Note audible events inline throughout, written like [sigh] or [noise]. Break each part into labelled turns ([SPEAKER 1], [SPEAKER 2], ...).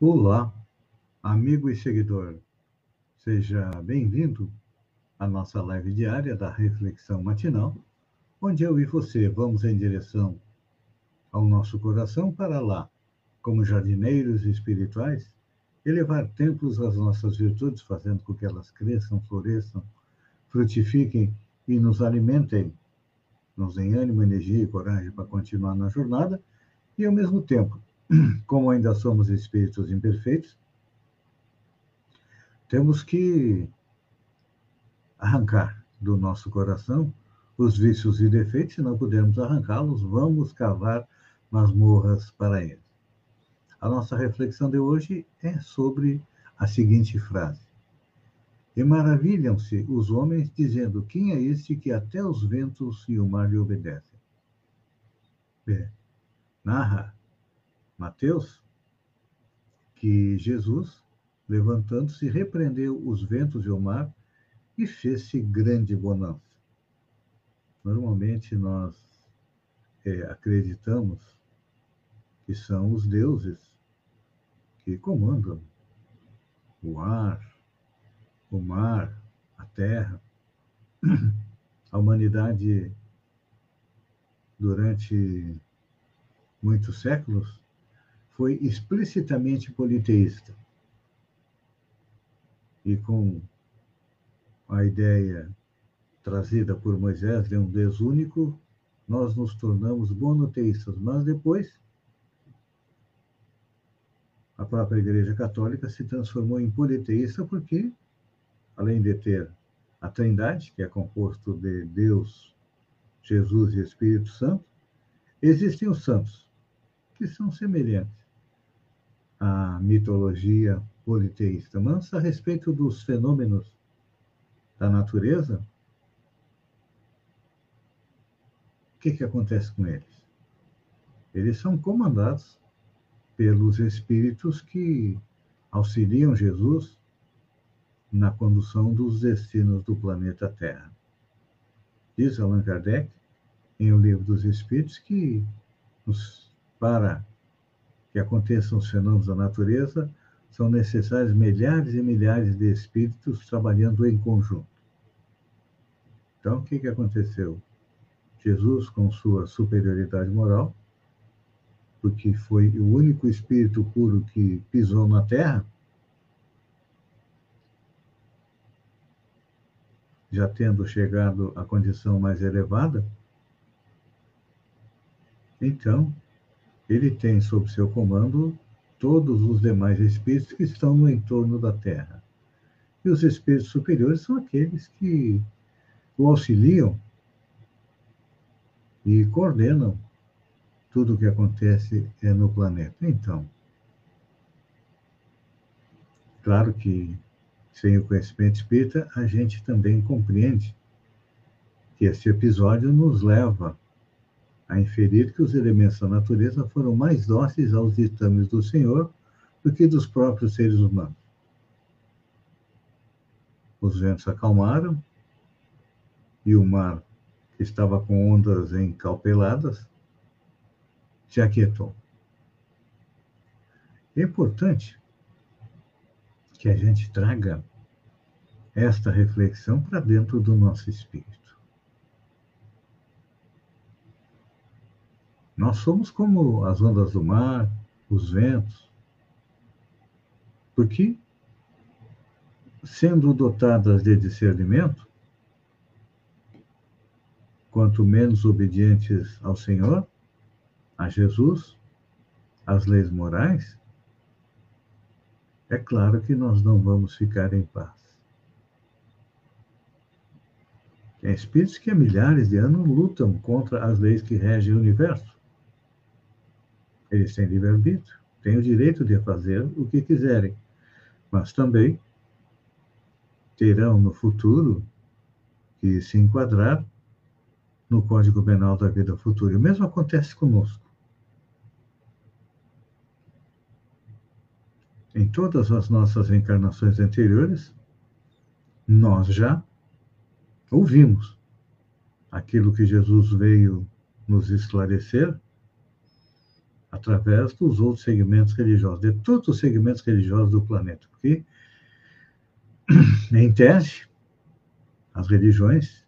[SPEAKER 1] Olá, amigo e seguidor. Seja bem-vindo à nossa live diária da Reflexão Matinal, onde eu e você vamos em direção ao nosso coração para lá, como jardineiros espirituais, elevar templos às nossas virtudes, fazendo com que elas cresçam, floresçam, frutifiquem e nos alimentem, nos deem ânimo, energia e coragem para continuar na jornada, e ao mesmo tempo como ainda somos espíritos imperfeitos, temos que arrancar do nosso coração os vícios e defeitos, se não pudermos arrancá-los, vamos cavar masmorras para eles. A nossa reflexão de hoje é sobre a seguinte frase: E maravilham-se os homens, dizendo: Quem é este que até os ventos e o mar lhe obedecem? É, narra Mateus, que Jesus, levantando-se, repreendeu os ventos e o mar e fez-se grande bonança. Normalmente nós é, acreditamos que são os deuses que comandam o ar, o mar, a terra. A humanidade, durante muitos séculos, foi explicitamente politeísta. E com a ideia trazida por Moisés de um Deus único, nós nos tornamos monoteístas. Mas depois, a própria Igreja Católica se transformou em politeísta porque, além de ter a Trindade, que é composto de Deus, Jesus e Espírito Santo, existem os santos, que são semelhantes a mitologia politeísta, mas a respeito dos fenômenos da natureza, o que, que acontece com eles? Eles são comandados pelos espíritos que auxiliam Jesus na condução dos destinos do planeta Terra. Diz Allan Kardec, em O Livro dos Espíritos, que para que aconteçam os fenômenos da natureza, são necessários milhares e milhares de espíritos trabalhando em conjunto. Então, o que, que aconteceu? Jesus, com sua superioridade moral, porque foi o único espírito puro que pisou na terra, já tendo chegado à condição mais elevada, então ele tem sob seu comando todos os demais espíritos que estão no entorno da Terra. E os espíritos superiores são aqueles que o auxiliam e coordenam tudo o que acontece no planeta. Então, claro que sem o conhecimento espírita, a gente também compreende que esse episódio nos leva a inferir que os elementos da natureza foram mais dóceis aos ditames do Senhor do que dos próprios seres humanos. Os ventos acalmaram e o mar, que estava com ondas encalpeladas, se aquietou. É importante que a gente traga esta reflexão para dentro do nosso espírito. Nós somos como as ondas do mar, os ventos. Porque, sendo dotadas de discernimento, quanto menos obedientes ao Senhor, a Jesus, às leis morais, é claro que nós não vamos ficar em paz. Tem espíritos que há milhares de anos lutam contra as leis que regem o universo. Eles têm livre-arbítrio, têm o direito de fazer o que quiserem, mas também terão no futuro que se enquadrar no Código Penal da Vida Futura. O mesmo acontece conosco. Em todas as nossas encarnações anteriores, nós já ouvimos aquilo que Jesus veio nos esclarecer através dos outros segmentos religiosos, de todos os segmentos religiosos do planeta. Porque, em tese, as religiões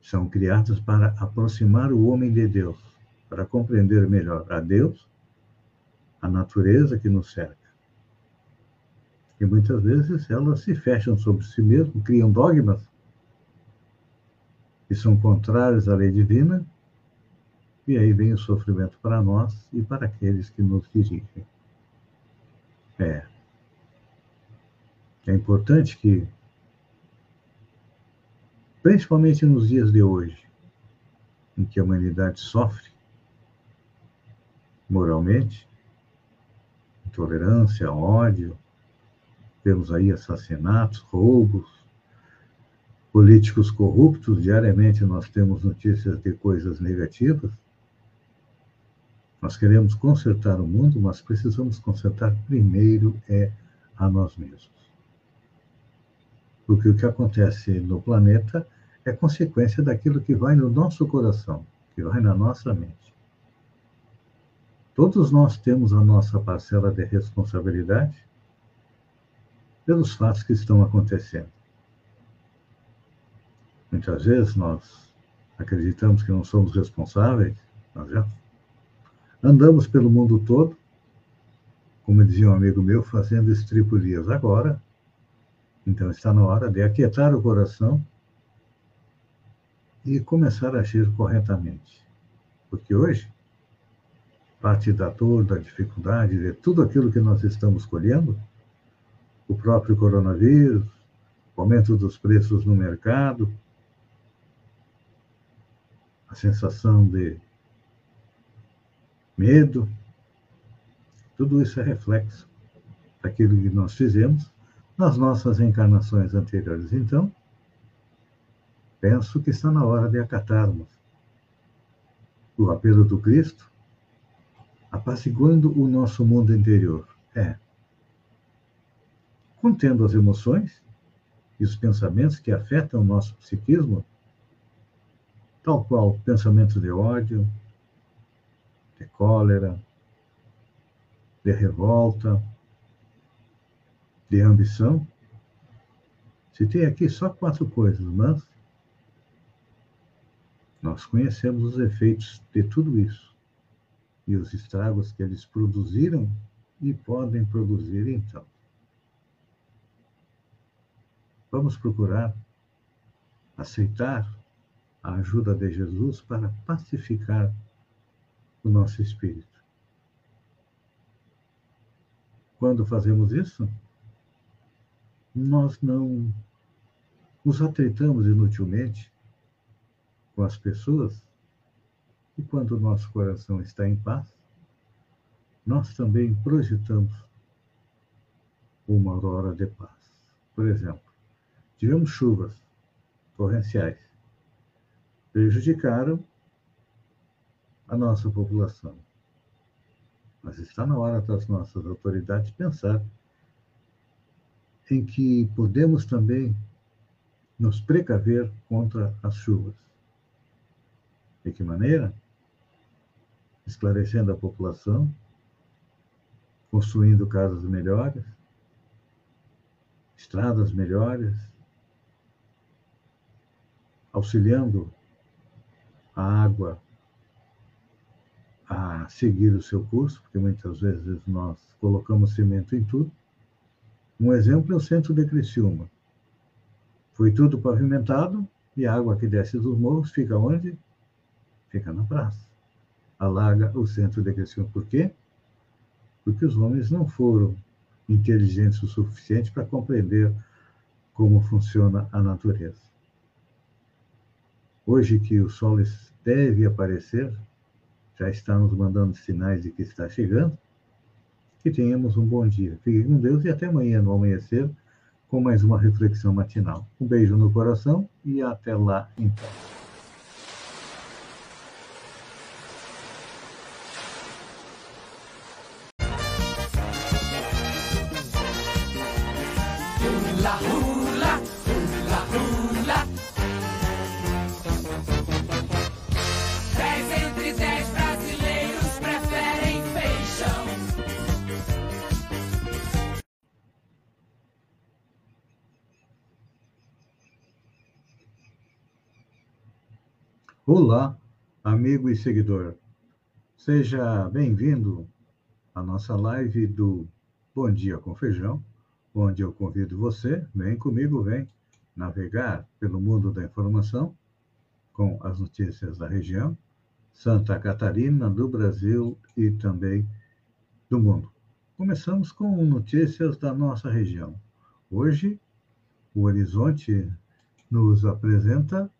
[SPEAKER 1] são criadas para aproximar o homem de Deus, para compreender melhor a Deus, a natureza que nos cerca. E muitas vezes elas se fecham sobre si mesmas, criam dogmas que são contrários à lei divina, e aí vem o sofrimento para nós e para aqueles que nos dirigem. É. É importante que, principalmente nos dias de hoje, em que a humanidade sofre moralmente, intolerância, ódio, temos aí assassinatos, roubos, políticos corruptos, diariamente nós temos notícias de coisas negativas. Nós queremos consertar o mundo, mas precisamos consertar primeiro é a nós mesmos. Porque o que acontece no planeta é consequência daquilo que vai no nosso coração, que vai na nossa mente. Todos nós temos a nossa parcela de responsabilidade pelos fatos que estão acontecendo. Muitas vezes nós acreditamos que não somos responsáveis, nós já andamos pelo mundo todo, como dizia um amigo meu, fazendo estripulias. Agora, então está na hora de aquietar o coração e começar a agir corretamente. Porque hoje, parte da dor, da dificuldade, de tudo aquilo que nós estamos colhendo, o próprio coronavírus, o aumento dos preços no mercado, a sensação de medo, tudo isso é reflexo daquilo que nós fizemos nas nossas encarnações anteriores. Então, penso que está na hora de acatarmos o apelo do Cristo, apaciguando o nosso mundo interior. É, contendo as emoções e os pensamentos que afetam o nosso psiquismo, tal qual pensamentos de ódio, de cólera, de revolta, de ambição. Citei aqui só quatro coisas, mas nós conhecemos os efeitos de tudo isso e os estragos que eles produziram e podem produzir então. Vamos procurar aceitar a ajuda de Jesus para pacificar o nosso espírito. Quando fazemos isso, nós não nos atritamos inutilmente com as pessoas e quando o nosso coração está em paz, nós também projetamos uma aurora de paz. Por exemplo, tivemos chuvas torrenciais prejudicaram a nossa população. Mas está na hora das nossas autoridades pensar em que podemos também nos precaver contra as chuvas. De que maneira? Esclarecendo a população, construindo casas melhores, estradas melhores, auxiliando a água a seguir o seu curso, porque muitas vezes nós colocamos cimento em tudo. Um exemplo é o centro de Criciúma. Foi tudo pavimentado e a água que desce dos morros fica onde? Fica na praça. Alaga o centro de Criciúma. Por quê? Porque os homens não foram inteligentes o suficiente para compreender como funciona a natureza. Hoje que o Sol deve aparecer, já está nos mandando sinais de que está chegando. Que tenhamos um bom dia. Fique com Deus e até amanhã no amanhecer com mais uma reflexão matinal. Um beijo no coração e até lá então. Olá, amigo e seguidor. Seja bem-vindo à nossa live do Bom Dia com Feijão, onde eu convido você, vem comigo, vem navegar pelo mundo da informação com as notícias da região, Santa Catarina, do Brasil e também do mundo. Começamos com notícias da nossa região. Hoje, o Horizonte nos apresenta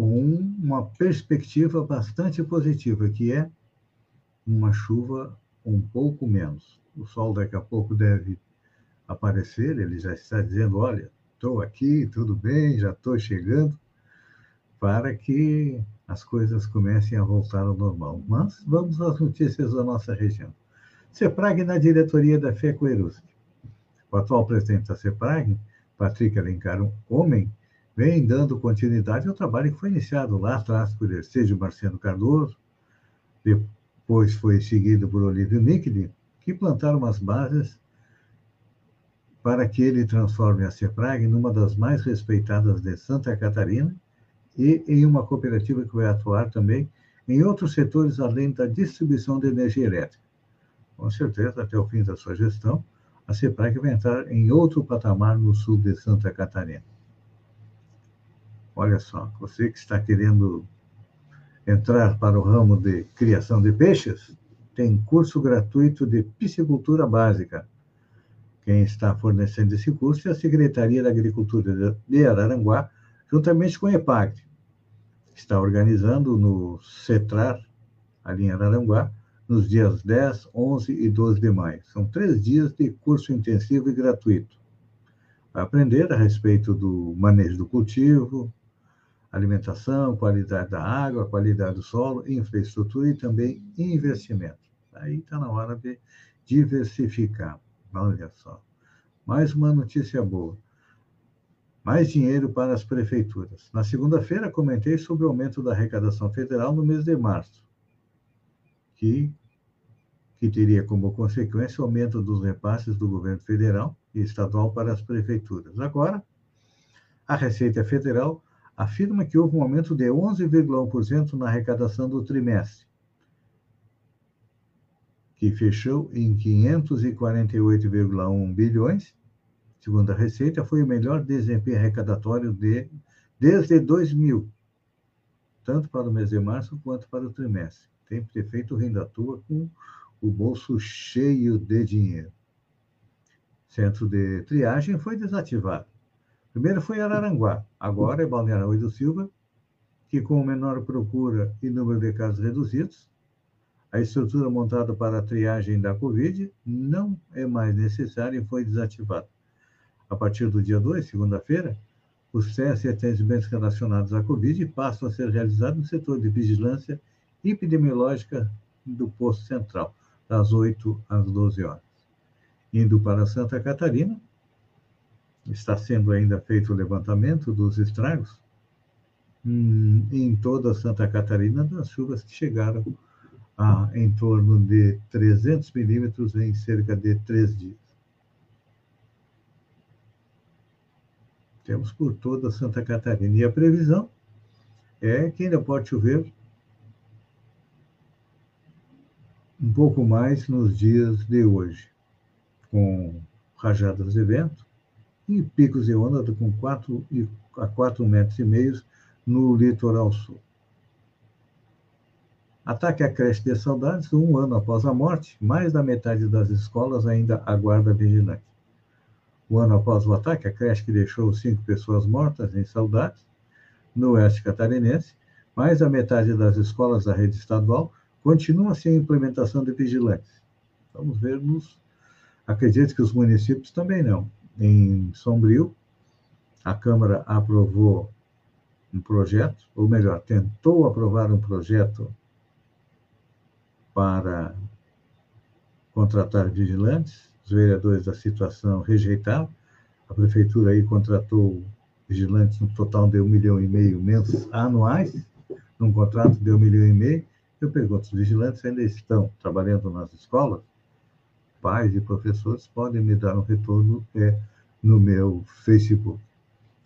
[SPEAKER 1] com uma perspectiva bastante positiva, que é uma chuva um pouco menos. O sol daqui a pouco deve aparecer, ele já está dizendo: olha, estou aqui, tudo bem, já estou chegando, para que as coisas comecem a voltar ao normal. Mas vamos às notícias da nossa região. CEPRAG na diretoria da FECOERUSC. O atual presidente da CEPRAG, Patrick Alencar Homem, vem dando continuidade ao trabalho que foi iniciado lá atrás por Ercílio Marciano Cardoso, depois foi seguido por Olívio Níquide, que plantaram as bases para que ele transforme a CEPRAG numa das mais respeitadas de Santa Catarina e em uma cooperativa que vai atuar também em outros setores além da distribuição de energia elétrica. Com certeza, até o fim da sua gestão, a CEPRAG vai entrar em outro patamar no sul de Santa Catarina. Olha só, você que está querendo entrar para o ramo de criação de peixes, tem curso gratuito de piscicultura básica. Quem está fornecendo esse curso é a Secretaria da Agricultura de Araranguá, juntamente com a EPAG. Está organizando no CETRAR, ali em Araranguá, nos dias 10, 11 e 12 de maio. São três dias de curso intensivo e gratuito. Aprender a respeito do manejo do cultivo, alimentação, qualidade da água, qualidade do solo, infraestrutura e também investimento. Aí está na hora de diversificar. Olha só. Mais uma notícia boa. Mais dinheiro para as prefeituras. Na segunda-feira, comentei sobre o aumento da arrecadação federal no mês de março, que, que teria como consequência o aumento dos repasses do governo federal e estadual para as prefeituras. Agora, a Receita Federal afirma que houve um aumento de 11,1% na arrecadação do trimestre, que fechou em 548,1 bilhões. Segundo a Receita, foi o melhor desempenho arrecadatório de, desde 2000, tanto para o mês de março quanto para o trimestre. Tem prefeito rindo à toa com o bolso cheio de dinheiro. Centro de triagem foi desativado. Primeiro foi Araranguá, agora é Balneário do Silva, que com menor procura e número de casos reduzidos, a estrutura montada para a triagem da Covid não é mais necessária e foi desativada. A partir do dia 2, segunda-feira, os testes e atendimentos relacionados à Covid passam a ser realizados no setor de vigilância epidemiológica do posto central, das 8 às 12 horas. Indo para Santa Catarina, está sendo ainda feito o levantamento dos estragos hum, em toda Santa Catarina das chuvas que chegaram a em torno de 300 milímetros em cerca de três dias. Temos por toda Santa Catarina. E a previsão é que ainda pode chover um pouco mais nos dias de hoje, com rajadas de vento e picos de onda com 4 a 4 metros e meio no litoral sul. Ataque à creche de saudades, um ano após a morte, mais da metade das escolas ainda aguarda vigilante. Um ano após o ataque, a creche que deixou cinco pessoas mortas em saudades, no oeste catarinense, mais da metade das escolas da rede estadual continuam sem implementação de vigilantes. Vamos ver nos. Acredito que os municípios também não. Em Sombrio, a Câmara aprovou um projeto, ou melhor, tentou aprovar um projeto para contratar vigilantes. Os vereadores da situação rejeitaram. A prefeitura aí contratou vigilantes no total de um milhão e meio anuais, num contrato de um milhão e meio. Eu pergunto, os vigilantes ainda estão trabalhando nas escolas? Pais e professores podem me dar um retorno é, no meu Facebook.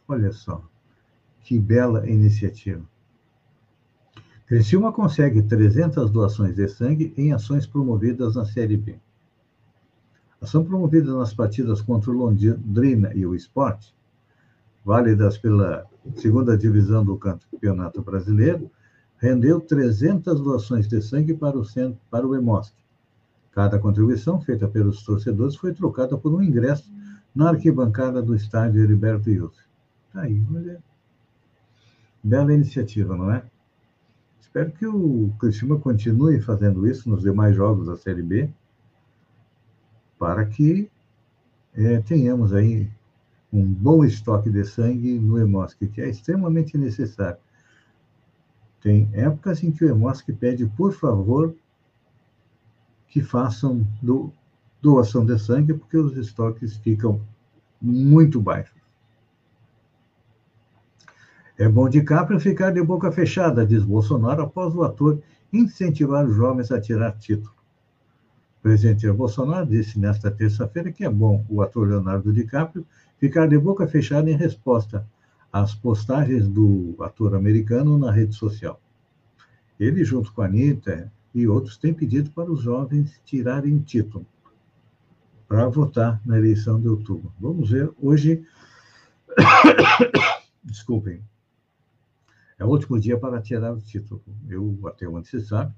[SPEAKER 1] Olha só, que bela iniciativa. Criciúma consegue 300 doações de sangue em ações promovidas na Série B. Ação promovida nas partidas contra o Londrina e o Esporte, válidas pela segunda divisão do Campeonato Brasileiro, rendeu 300 doações de sangue para o, centro, para o EMOSC. Cada contribuição feita pelos torcedores foi trocada por um ingresso na arquibancada do estádio Heriberto Wilson. Tá aí, olha. Bela iniciativa, não é? Espero que o Criciúma continue fazendo isso nos demais jogos da Série B, para que é, tenhamos aí um bom estoque de sangue no Hemosc, que é extremamente necessário. Tem épocas em que o Hemosc pede, por favor, que façam do, doação de sangue, porque os estoques ficam muito baixos. É bom de para ficar de boca fechada, diz Bolsonaro, após o ator incentivar os jovens a tirar título. O presidente Bolsonaro disse nesta terça-feira que é bom o ator Leonardo DiCaprio ficar de boca fechada em resposta às postagens do ator americano na rede social. Ele, junto com a Anitta e outros, tem pedido para os jovens tirarem título para votar na eleição de outubro. Vamos ver. Hoje, [coughs] desculpem, é o último dia para tirar o título. Eu, até onde se sabe,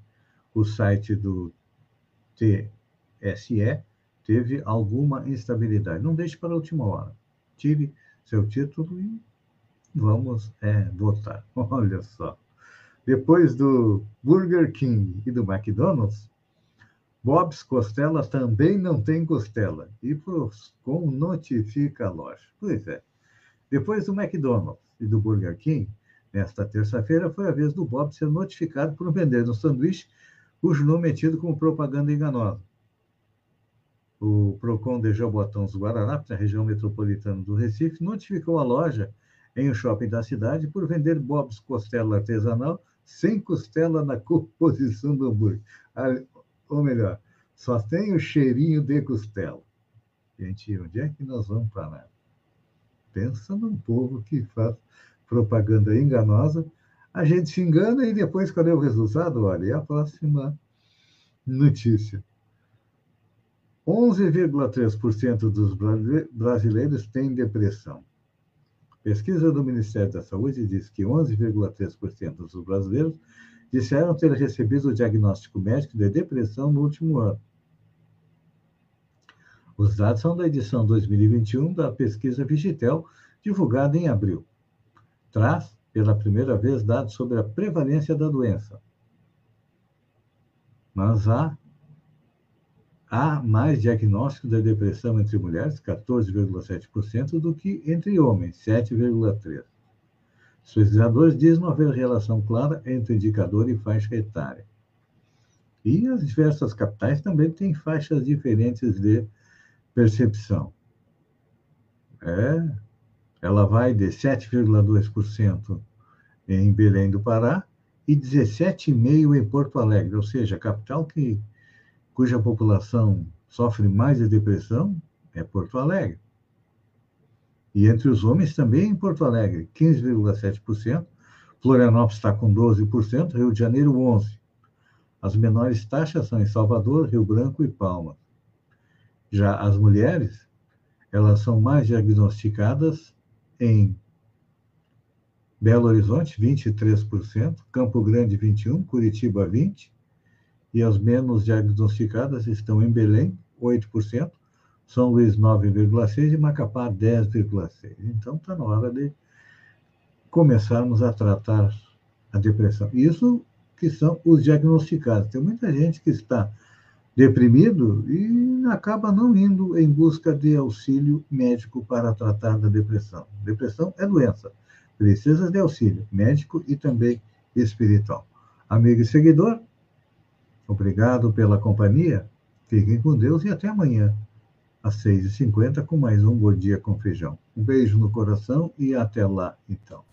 [SPEAKER 1] o site do TSE teve alguma instabilidade. Não deixe para a última hora. Tire seu título e vamos é, votar. [laughs] Olha só. Depois do Burger King e do McDonald's, Bob's Costela também não tem costela. E com notifica a loja. Pois é. Depois do McDonald's e do Burger King, Nesta terça-feira, foi a vez do Bob ser notificado por vender um sanduíche cujo nome é tido como propaganda enganosa. O PROCON de Jabotão dos Guararapes, na região metropolitana do Recife, notificou a loja em um shopping da cidade por vender Bob's Costela artesanal sem costela na composição do hambúrguer. Ou melhor, só tem o cheirinho de costela. Gente, onde é que nós vamos parar? Pensa num povo que faz propaganda enganosa, a gente se engana e depois, qual é o resultado? Olha, é a próxima notícia. 11,3% dos brasileiros têm depressão. Pesquisa do Ministério da Saúde diz que 11,3% dos brasileiros disseram ter recebido o diagnóstico médico de depressão no último ano. Os dados são da edição 2021 da pesquisa Vigitel, divulgada em abril traz, pela primeira vez, dados sobre a prevalência da doença. Mas há, há mais diagnóstico da depressão entre mulheres, 14,7%, do que entre homens, 7,3%. Os pesquisadores dizem não haver relação clara entre indicador e faixa etária. E as diversas capitais também têm faixas diferentes de percepção. É, ela vai de 7,2% em Belém do Pará e 17,5% em Porto Alegre, ou seja, a capital que, cuja população sofre mais de depressão é Porto Alegre. E entre os homens também em Porto Alegre, 15,7%, Florianópolis está com 12%, Rio de Janeiro 11%. As menores taxas são em Salvador, Rio Branco e Palmas. Já as mulheres, elas são mais diagnosticadas em Belo Horizonte, 23%, Campo Grande, 21%, Curitiba, 20%, e as menos diagnosticadas estão em Belém, 8%, São Luís, 9,6% e Macapá, 10,6%. Então, está na hora de começarmos a tratar a depressão. Isso que são os diagnosticados. Tem muita gente que está deprimido e acaba não indo em busca de auxílio médico para tratar da depressão. Depressão é doença, precisa de auxílio médico e também espiritual. Amigo e seguidor, obrigado pela companhia. Fiquem com Deus e até amanhã, às 6h50, com mais um Bom Dia com Feijão. Um beijo no coração e até lá, então.